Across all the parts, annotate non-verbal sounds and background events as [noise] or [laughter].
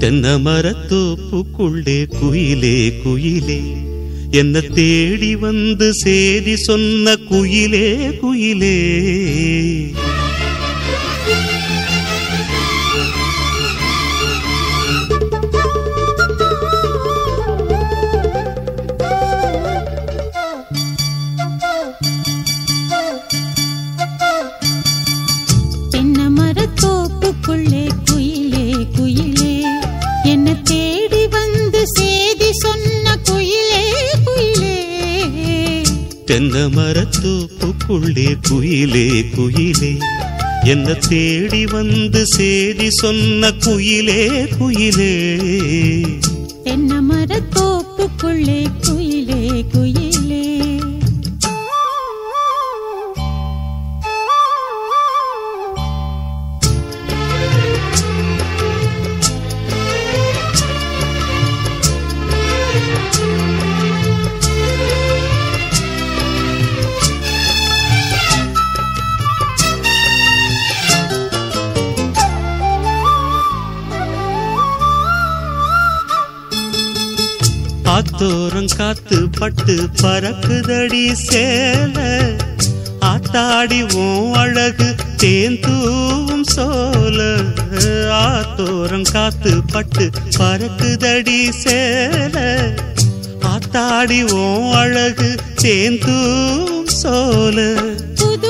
தென்னை மரத்தோப்புக்குள்ளே குயிலே குயிலே என்ன தேடி வந்து சேதி சொன்ன குயிலே குயிலே தென்ன மரத்தோப்புக்குள்ளே குயிலே குயிலே. என்ன தேடி வந்து சேதி சொன்ன குயிலே குயிலே. தென்ன மரத்தோப்புக்குள்ளே குயிலே காத்தோரம் காத்து பட்டு பறக்குதடி சேல. ஆத்தாடி உன் அழகு தேந்தூவும் சோல. ஆத்தோரம் காத்து பட்டு பறக்குதடி சேல. ஆத்தாடி உன் அழகு தேந்தூவும் சோல. புது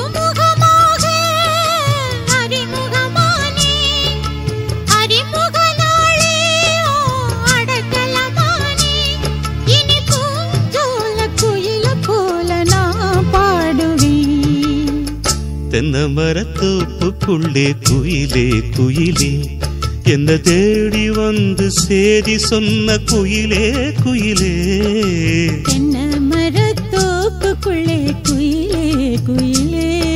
தென்னை மரத்தோப்புக்குள்ளே குயிலே குயிலே. என்ன தேடி வந்து சேதி சொன்ன குயிலே குயிலே. தென்னை மரத்தோப்புக்குள்ளே குயிலே குயிலே.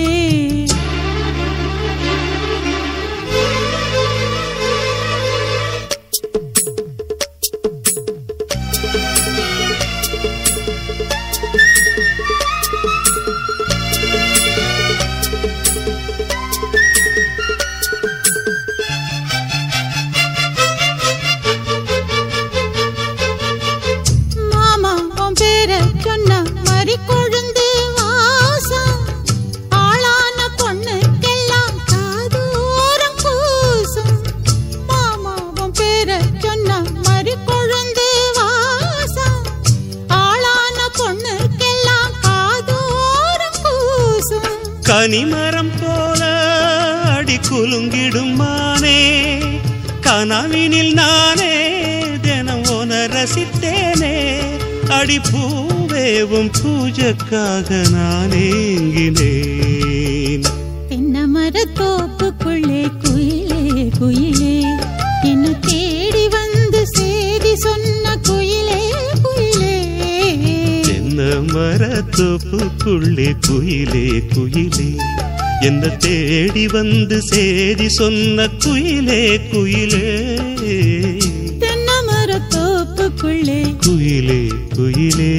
பூஜைக்காக நான் ஏங்கினேன். தென்னை மரத்தோப்புக்குள்ளே குயிலே குயிலே. என்ன தேடி வந்து சேதி சொன்ன குயிலே குயிலே. என்ன மரத்தோப்புக்குள்ளே குயிலே குயிலே. என்ன தேடி வந்து சேதி சொன்ன குயிலே குயிலே. தென்னை மரத்தோப்புக்குள்ளே குயிலே குயிலே.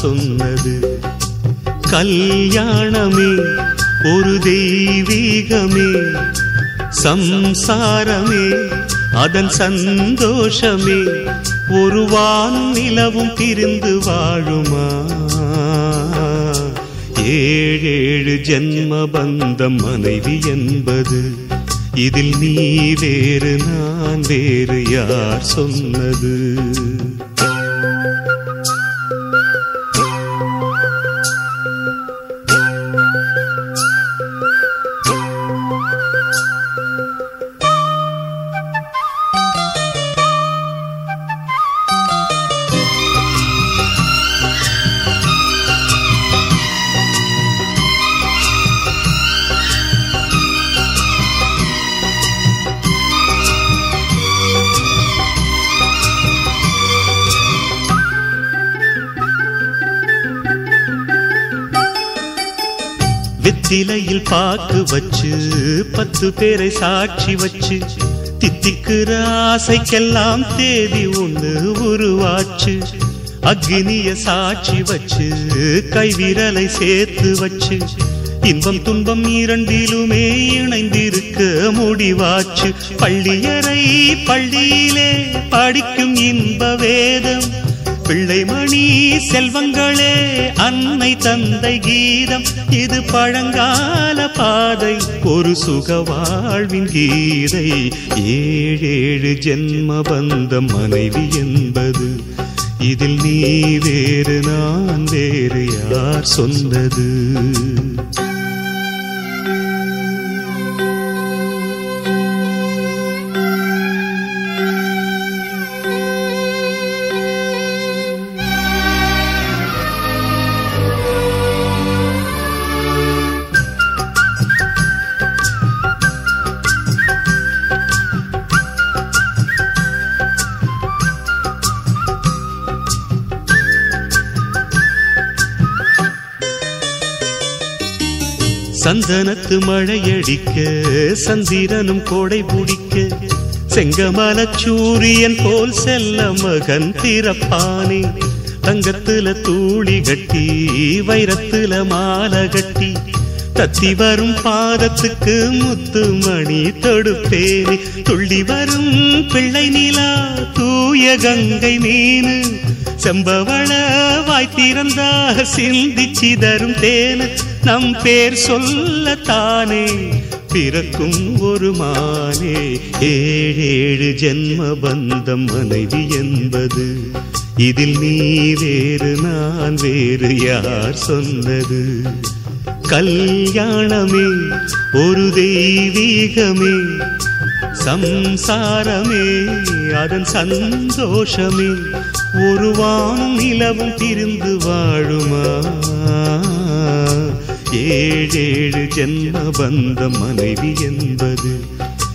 சொன்னது. கல்யாணமே ஒரு தெய்வீகமே. சம்சாரமே அதன் சந்தோஷமே. ஒரு வானும் நிலவும் பிரிந்து வாழுமா? ஏழேழு ஜென்ம பந்தம் மனைவி என்பது. இதில் நீ வேறு நான் வேறு யார் சொன்னது? பாக்கு வச்சு பத்து பேரை சாட்சி வச்சு தித்திக்கிற ஆசைக்கெல்லாம் தேதி ஒண்ணு உருவாச்சு. அக்னிய சாட்சி வச்சு கைவிரலை சேர்த்து வச்சு இன்பம் துன்பம் இரண்டிலுமே இணைந்திருக்க முடிவாச்சு. பள்ளியறை பள்ளியிலே படிக்கும் இன்ப வேதம் பிள்ளைமணி செல்வங்களே அன்னை தந்தை கீதம் இது பழங்கால பாதை ஒரு சுக வாழ்வின் கீதை. ஏழேழு ஜென்ம பந்தம் மனைவி என்பது இதில் நீ வேறு நான் வேறு யார் சொன்னது? சந்தனத்து மழையடிக்க சந்திரனும் கோடை பிடிக்க செங்கமல சூரியன் போல் செல்ல மகன் பிறப்பானே. தங்கத்துல தூளி கட்டி வைரத்துல மாலை கட்டி தத்தி வரும் பாதத்துக்கு முத்து மணி தொடுப்பேனே. துள்ளி வரும் பிள்ளை நிலா தூய கங்கை மீனு செம்பவள வாய் திறந்தா சிந்தி சிதறும் தேனு நம் பேர் சொல்லத்தானே பிறக்கும் ஒரு மானே ஏழேழு ஜென்ம பந்தம் மனைவி என்பது. இதில் நீ வேறு நான் வேறு யார் சொன்னது? கல்யாணமே ஒரு தெய்வீகமே சம்சாரமே அதன் சந்தோஷமே. ஒரு வானும் நிலவும் திருந்து வாழுமா? ஏழேழு ஜென்ம பந்த மனைவி என்பது.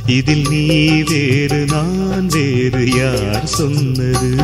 இதில் நீ வேறு நான் வேறு யார் சொன்னது?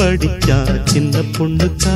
படிச்சா சின்ன பொண்ணுக்கா?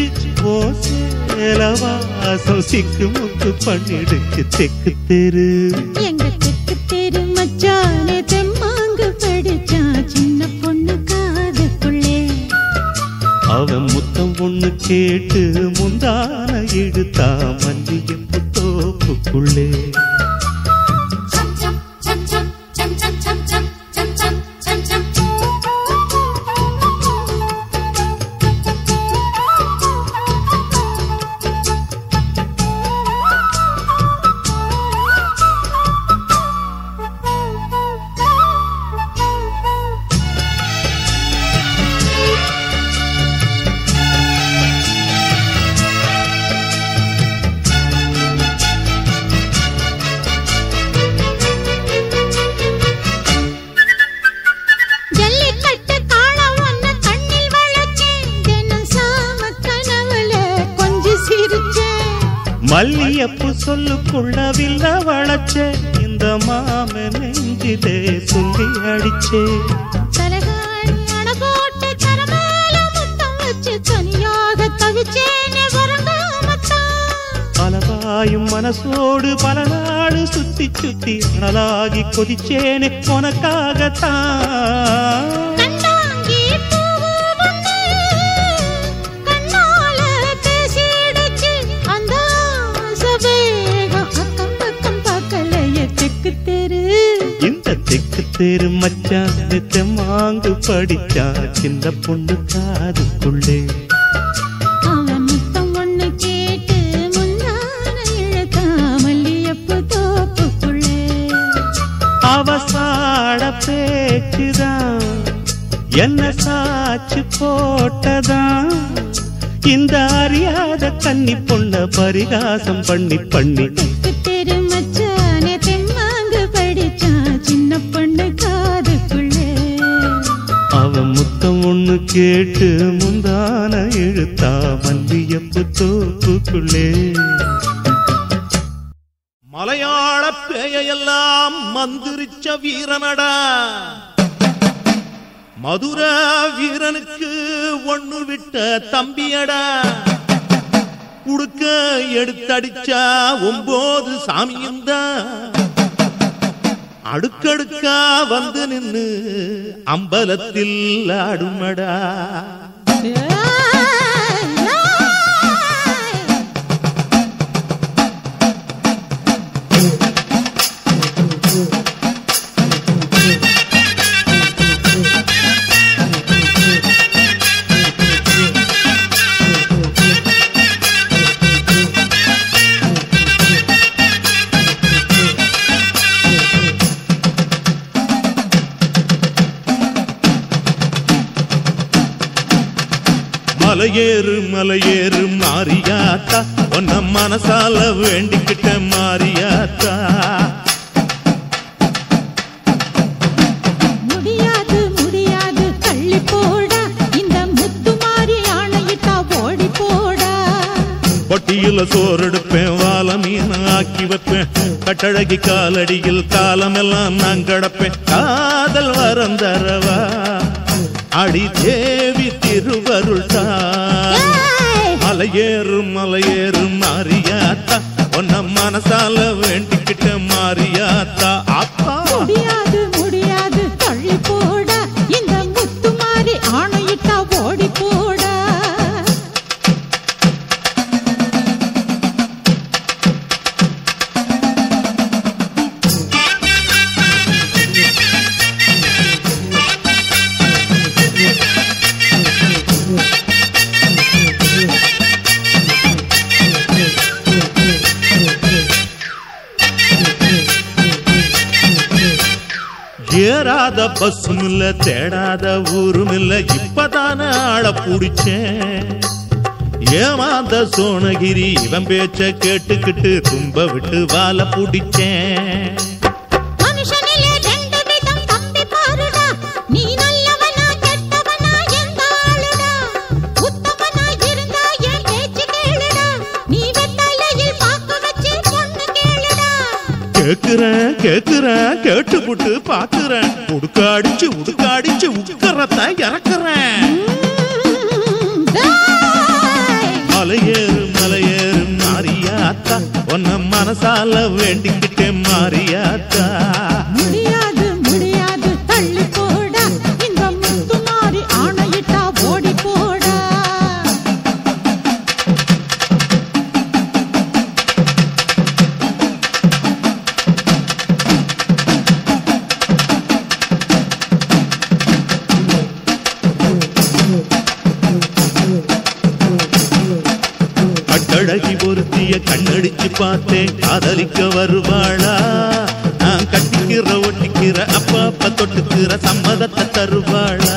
பிடிச்சு போச்சேலவாசம் சிக்கு முக்கு பண்ணிடுச்சு தெக்கு தெரு. எங்க தெக்கு தெரு மச்சானே தெம்மாங்கு படிச்சா சின்ன பொண்ணு காதுக்குள்ளே. அவன் முத்தம் ஒண்ணு கேட்டு முந்தான இழுத்தா மஞ்சள் தோப்புக்குள்ளே. தனியாக தவிச்சேனே வரங்காமத்தான் பலவாயும் மனசோடு பல நாடு சுத்தி சுத்தி அனலாகி கொதிச்சேனே உனக்காகத்தான். சேரு மச்சான் நெத்த மாங்கு படிச்சா சின்ன பொண்ணு காதுக்குள்ளே. அவசாட பேச்சுதான் என்ன சாச்சு போட்டதான். இந்த அறியாத கன்னி பொண்ண பரிகாசம் பண்ணி பண்ணி ஒன்னு கேட்டு முந்தான இழுத்தா மல்லியப்பு தோப்புக்குள்ளே. மலையாள பேயெல்லாம் மந்திரிச்ச வீரனடா. மதுர வீரனுக்கு ஒண்ணு விட்ட தம்பியடா. குடுக்க எடுத்தடிச்சா ஒன்போது சாமியும் தான் அடுக்கடுக்கா வந்து நின்று அம்பலத்தில் ஆடுமடா. மலையேறு மலையேறு மாரியாத்தா உன்ன மனசால வேண்டிக்கிட்ட மாரியாத்தா முடியாது முடியாது தள்ளி போடா. இந்த முத்து மாறி ஆணையிட்டா ஓடி போடா. பொட்டியில சோறெடுப்பேன் வாழ மீன் ஆக்கி வைப்பேன். கட்டழகி காலடியில் காலமெல்லாம் நான் கடப்பேன். காதல் வரம் தரவா. அடிதேவி திருவருள் மலையேறும் மலையேறும் மாறியாத்தா. உன்ன மனசால வேண்டிக்கிட்ட மாறியாத்தா. பசும் இல்ல தேடாத ஊரும் இல்ல இப்பதான ஆள புடிச்சேன். ஏமாந்த சோனகிரி இவன் பேச்ச கேட்டுக்கிட்டு தும்ப விட்டு வாழ பிடிச்சேன். கேக்குறேன் கேக்குறேன் கேட்டு புட்டு பாக்குறேன் உடுக்காடிச்சு உடுக்காடிச்சு உக்கரத்தை இறக்குறேன். மலையேறும் மலையேறும் மாறியாத்தா உன்ன மனசால வேண்டிக்கிட்டேன் மாறியாத்தா காதலிக்க வருவாளா? நான் கட்டிக்கிற ஒட்டிக்கிற அப்ப அப்ப தொட்டுக்கிற சம்மதத்தை தருவாளா?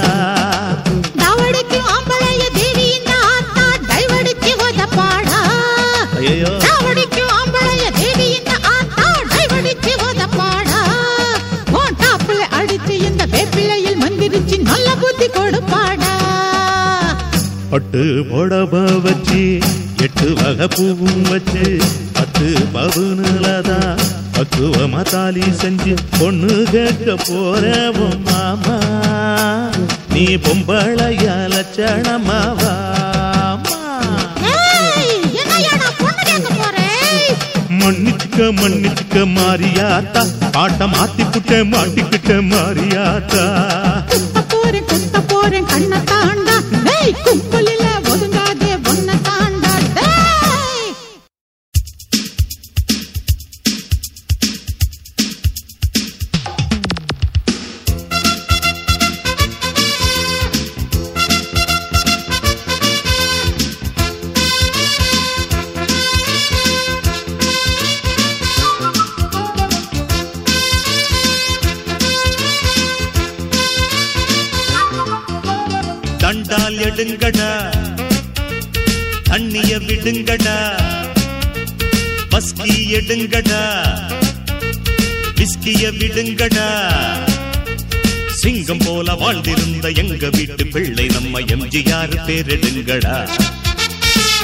ஐயோ பட்டு புடவ வச்சு எட்டு வகை பூவும் வச்சு பத்து பவுனுலதான் பக்குவமா தாலி செஞ்சு பொண்ணு கேட்க போறேன் உன் மாமா. நீ பொம்பளைய லட்சணமாவா மன்னிச்சுக்க மன்னிச்சுக்க மாறியாத்தா. பாட்ட மாத்தி புட்ட மாட்டிக்கிட்ட மாறியாத்தா. போறேன் குத்த போறேன் கண்ணை தாண்டா. விடுங்கடா. தண்ணிய விடுங்கடா. பஸ்கி எடுங்கடா. விஸ்கிய விடுங்கடா. சிங்கம் போல வாழ்ந்திருந்த எங்க வீட்டு பிள்ளை நம்ம எம்ஜிஆர் பேரிடுங்கடா.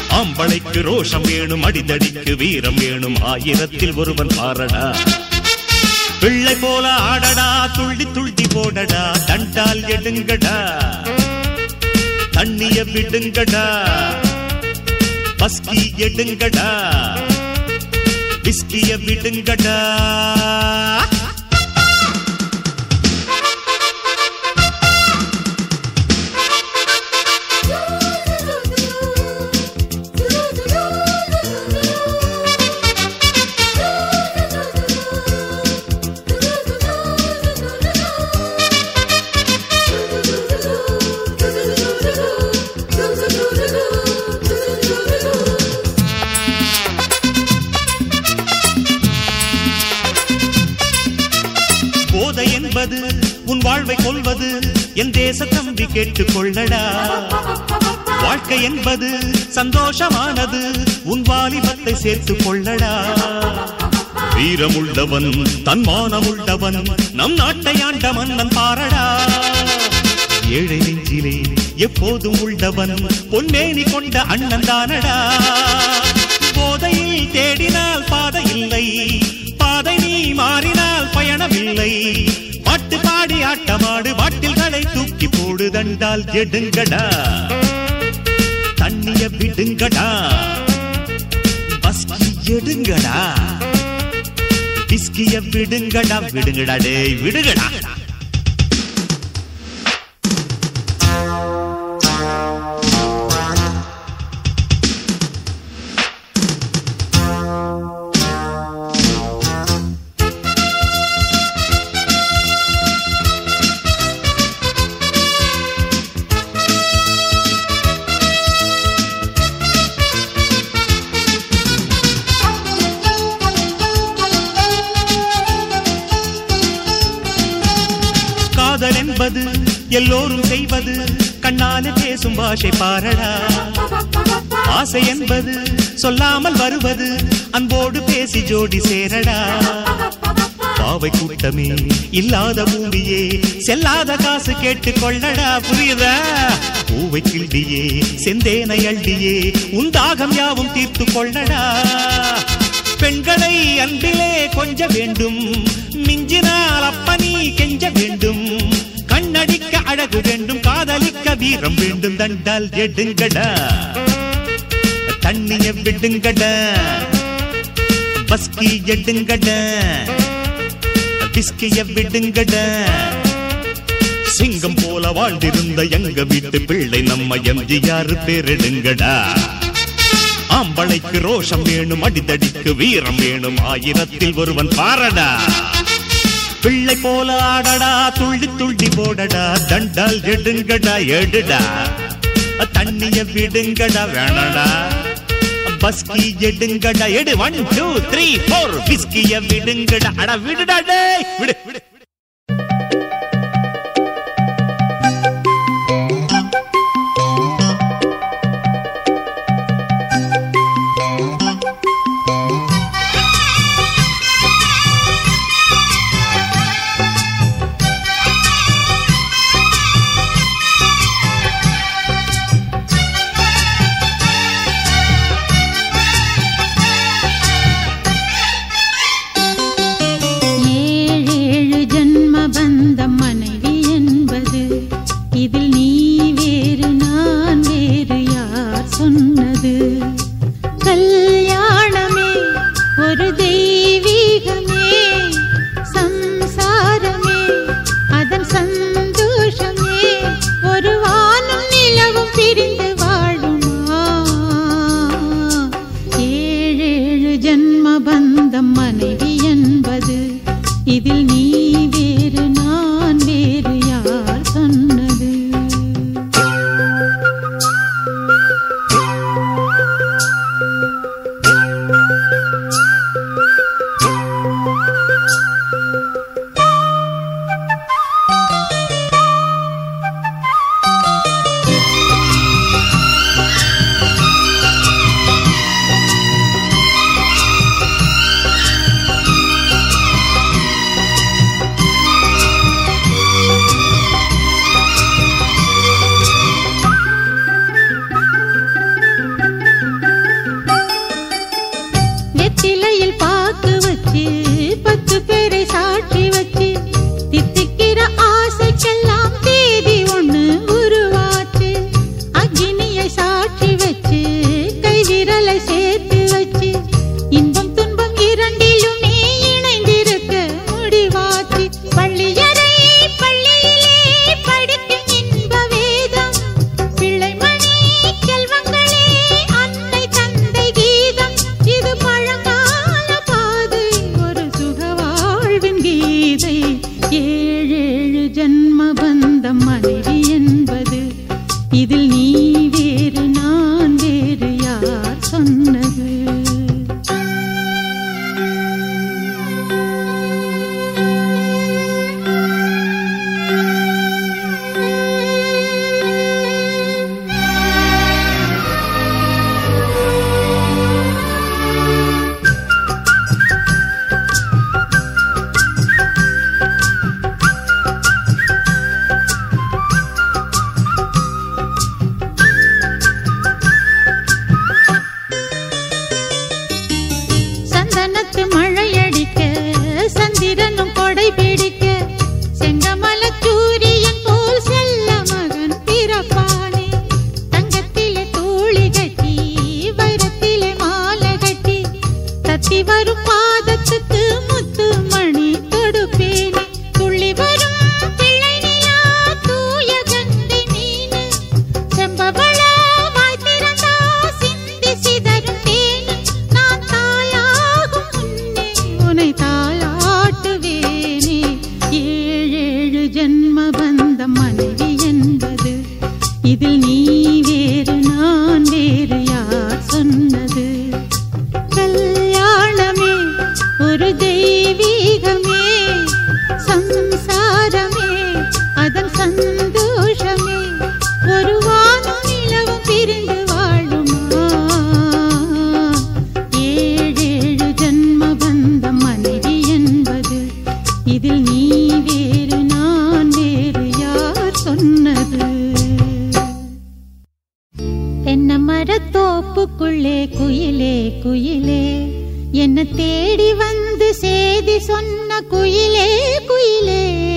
ஆம்பளைக்கு ரோஷம் வேணும் அடிதடிக்கு வீரம் வேணும் ஆயிரத்தில் ஒருவன் பாரடா. பிள்ளை போல ஆடடா துள்ளி துள்ளி போடடா தண்டால் எடுங்கடா. தண்ணிய விடுங்கடா. பஸ்கி எடுங்கடா. விஸ்கிய விடுங்கடா. கேட்டுக்கொள்ளடா. கேட்டுக் கொள்ளடா வாழ்க்கை என்பது சந்தோஷமானது. உன் வாலிபத்தை சேர்த்துக் கொள்ளடா வீரமுள்ளவன் தன்மானமுள்ளவன் நம் நாட்டை ஆண்ட மன்னன் பாரடா. ஏழை நெஞ்சிலே எப்போதும் உள்ளவன் பொன்னேனி கொண்ட அண்ணன் தானடா. போதையில் தேடினால் பாதை இல்லை. பாதை நீ மாறினால் பயணமில்லை பாட்டு பாடி ஆட்டமாடு பாட்டில்களை தூக்கி போடு தண்டால் எடுங்கடா. தண்ணிய விடுங்கடா. பஸ்கி எடுங்கடா. பிஸ்கிய விடுங்கடா. விடுங்கடா டேய் விடுங்கடா. பேசும் பாஷை பாரடா. ஆசை என்பது சொல்லாமல் வருவது அன்போடு பேசி ஜோடி சேரடா. பாவை கூட்டமே இல்லாத பூமியே செல்லாத காசு கேட்டு கொள்ளடா புரியுதா? பூவை கிள்டியே செந்தேனை அள்ளியே உந்தாகம் யாவும் தீர்த்து கொள்ளடா. பெண்களை அன்பிலே கொஞ்ச வேண்டும் மிஞ்சினால் அப்பனி கெஞ்ச வேண்டும். கண்ணடிக்க வீரம் வேண்டும் தண்டால் எடுங்கடா. தண்ணிய விடுங்கட. பஸ்கி எடுங்கட. பிஸ்கிய விடுங்கட. சிங்கம் போல வாழ்ந்திருந்த எங்க வீட்டு பிள்ளை நம்ம எம்ஜிஆர் பேரெடுங்கடா. ஆம்பளைக்கு ரோஷம் வேணும் அடிதடிக்கு வீரம் வேணும் ஆயிரத்தில் ஒருவன் பாரடா. பிள்ளை போல ஆடடா துள்ளி துள்ளி போடடா தண்டால் எடுங்கடா எடுடா. தண்ணிய விடுங்கடா வேணடா. பஸ்கி எடுங்கடா எடு. ஒன் டூ த்ரீ போர் பிஸ்கிய விடுங்கடா. அட விடுடா டே விடு விடு. வனத்து மழையடிக்க சந்திரனும் கொடை பிடி என்ன மரத்தோப்புக்குள்ளே குயிலே குயிலே. என்ன தேடி வந்து செய்தி சொன்ன குயிலே குயிலே.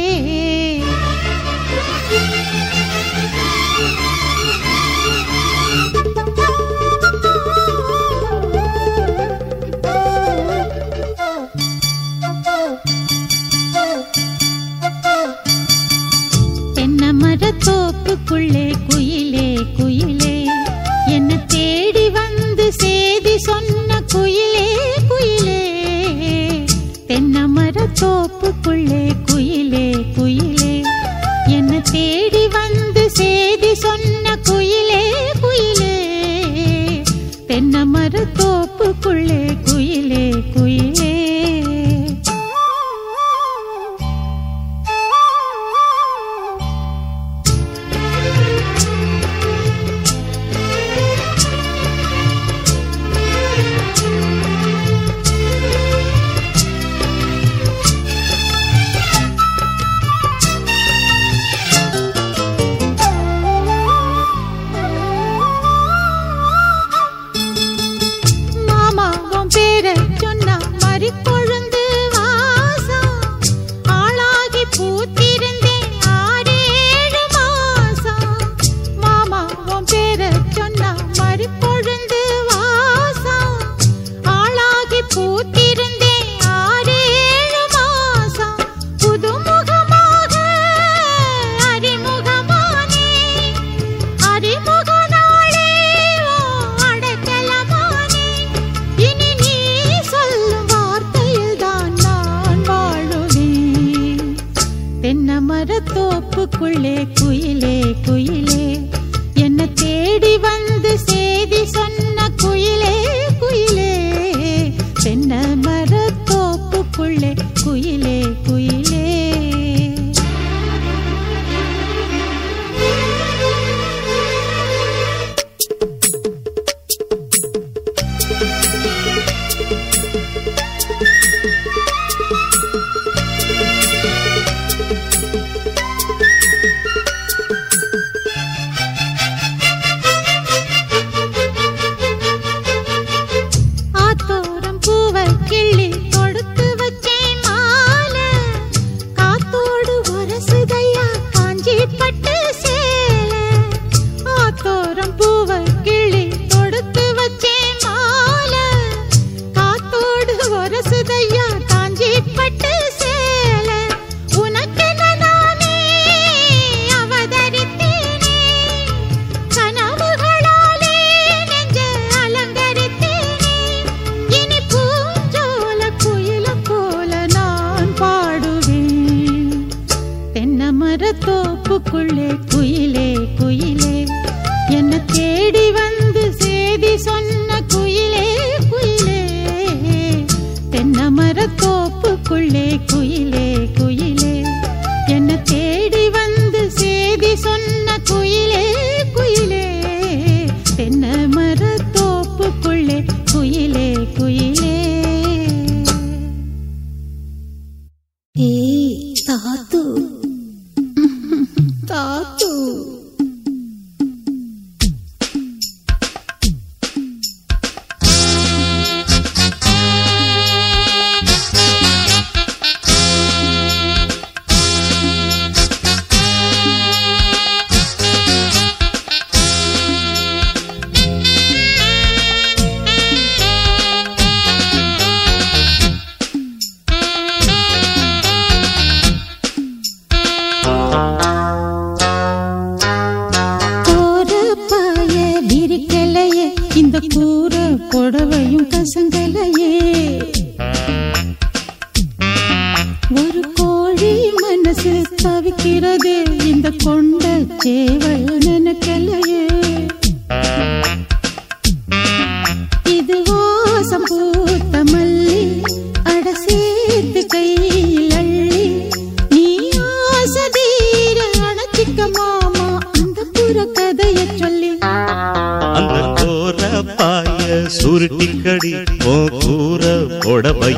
மரத்தோ கூண்டுக்குள்ளே குயிலே குயிலே. என்ன தேடி வந்து சேதி சொன்ன குயிலே குயிலே. தென்ன மரத்தோப்புக்குள்ளே மரக்கோப்புக்குள்ளே குயிலே குயிலே.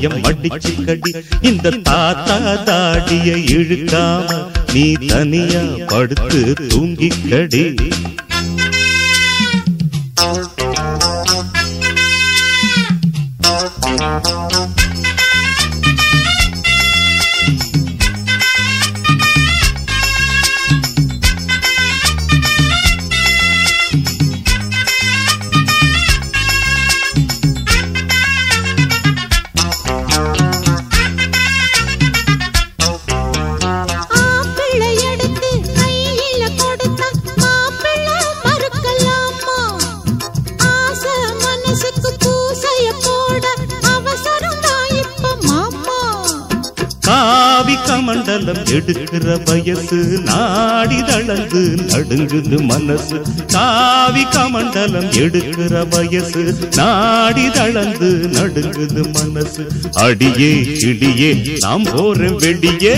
பயம் அடிச்சு கடி இந்த தாத்தா தாடிய இழுக்காம நீ தனியா படுத்து தூங்கி கடி கமண்டலம் எடுக்கிற வயசு நாடி தளர்ந்து நடுங்குது மனசு. காவி கமண்டலம் எடுக்கிற வயசு நாடி தளர்ந்து நடுங்குது மனசு. அடியே இடியே நாம் போற வெடியே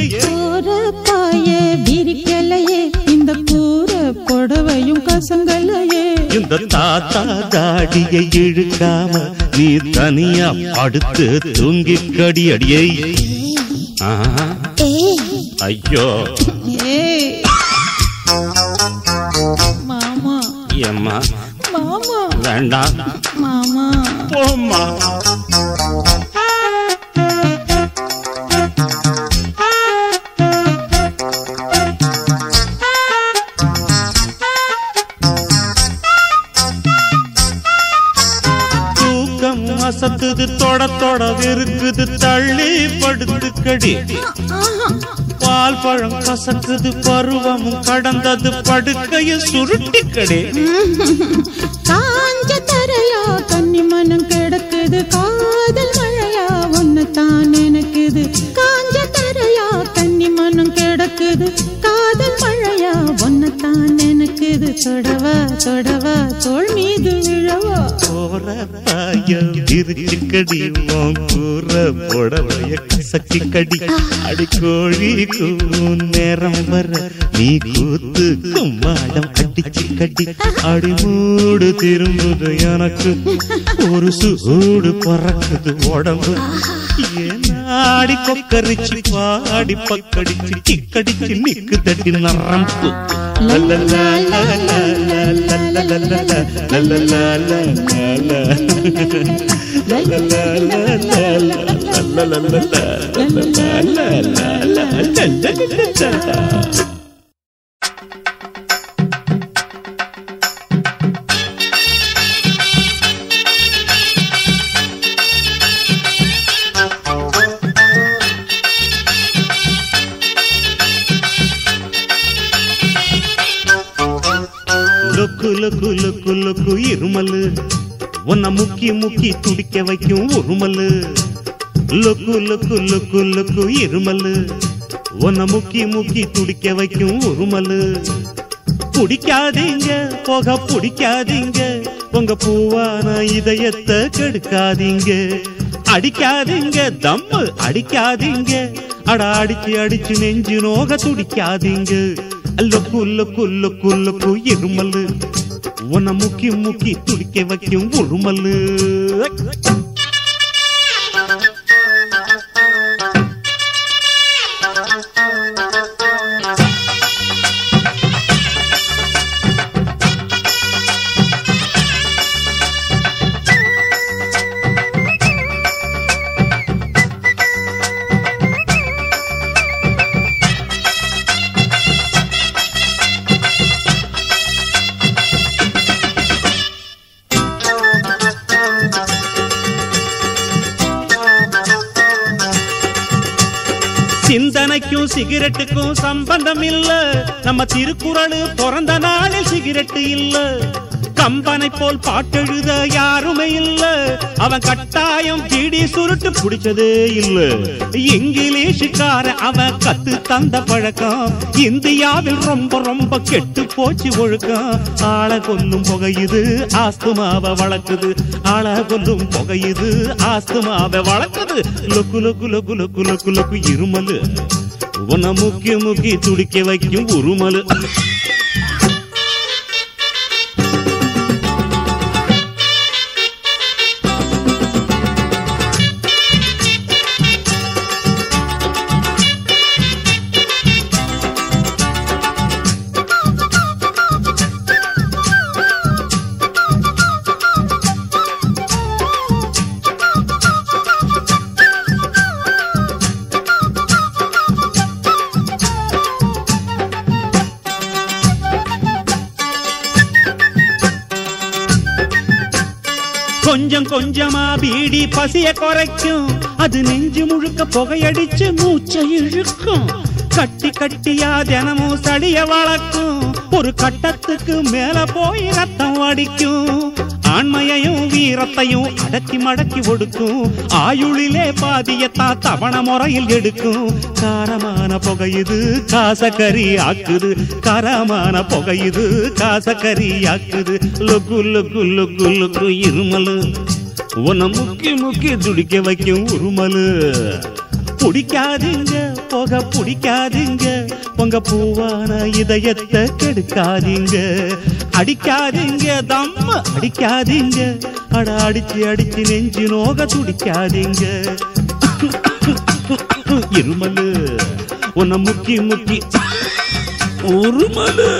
விரிக்கலையே இந்த கூற புடவையும் கசங்கலையே. இந்த தாத்தா தாடியை இழுக்காம நீ தனியா படுத்து தூங்கி கடி அடியை ஆஹா, ஐயோ. மாமா. எம்மா மாமா. வேண்டாம் மாமா. போம்மா. அசத்துது தொட தொட இருக்குது தள்ளி படுத்து கடி. பால் பழம் கசக்குது பருவமும் கடந்தது படுக்கைய சுருட்டி கடே [laughs] தொடவா தொடவா தோல் மீது விழவா. போற பாயம் விரிச்சு கடி கூற புடவைய கசக்கி கடி. அடி கோழி கூவும் நேரம் வர நீ கூத்து கும்மாடம் அடிச்சு கடி அடி மூடு திரும்புது எனக்கு ஒரு சூடு பறக்குது உடம்பு. ஆடி கொக்கரிச்சு பாடி பக்கடிச்சு கிக்கடிச்சு நிக்கு தட்டி நரம்பு லல்லலா லல்லலா லல்லலா லல்லலா லொக்கு லொக்கு லுக்கு லுக்கு இருமலு உன்னை முக்கி முக்கி துடிக்க வைக்கும் உருமலு. லுக்கு லுக்கு லுக்கு லுக்கு இருமலு உன்னை முக்கி முக்கி துடிக்க வைக்கும் உருமலு. பிடிக்காதீங்க போக பிடிக்காதீங்க. உங்க பூவான இதயத்தை கெடுக்காதீங்க. அடிக்காதீங்க தம்மு அடிக்காதீங்க. அட அடிச்சு அடிச்சு நெஞ்சு நோக துடிக்காதீங்க. அல்ல குல்ல குல்ல குல்ல இருமலு உன முக்கி முக்கி துடிக்க வைக்கும் உருமல்லு. சிந்தனைக்கும் சிகரெட்டுக்கும் சம்பந்தம் இல்ல நம்ம திருக்குறள் பிறந்த நாளில் சிகரெட்டு இல்ல. கம்பனை போல் பாட்டெழுத யாருமே இல்ல. அவன் கட்டாயம் பிடி சுருட்டு பிடிச்சதே இல்ல. இங்கிலீஷுக்கார அவன் கத்து தந்த பழக்கம். இந்தியாவில் ரொம்ப ரொம்ப கெட்டு போச்சு ஒழுக்கம். ஆளை கொல்லும் புகையுது ஆஸ்துமாவை வளர்க்குது. ஆளை கொல்லும் புகையுது ஆஸ்துமாவை வளர்க்குது. லொக்கு லொக்கு லொக்கு லொக்கு லொக்கு லொக்கு இருமலு. உன முக்கி முக்கி துடிக்க வைக்கும் உருமலு. கொஞ்சமா பீடி பசிய குறைக்கும். அது நெஞ்சு முழுக்க புகையடிச்சு மூச்சை இழுக்கும். கட்டி கட்டியா தினமும் சளிய வளர்க்கும். ஒரு கட்டத்துக்கு மேல போய் ரத்தம் அடிக்கும் ஆண்மையையும் வீரத்தையும் அடக்கி மடக்கி ஒடுக்கும். ஆயுளிலே பாதியத்தா தவண முறையில் எடுக்கும். காரமான புகையுது காசக்கறி ஆக்குது. காரமான புகையுது காசக்கறி ஆக்குது. லுக்கு லுக்கு லுக்கு லுக்கு இருமலு. உன்னை முக்கி முக்கி துடிக்க வைக்கும் உருமலு. பிடிக்காதீங்க புகை பிடிக்காதீங்க உங்க பூவான இதயத்தை கெடுக்காதீங்க. அடிக்காதீங்க தம்ம அடிக்காதீங்க அட அடிச்சு அடிச்சு நெஞ்சு நோக துடிக்காதீங்க. இருமலு உன்னை முக்கி முக்கி. உருமலு.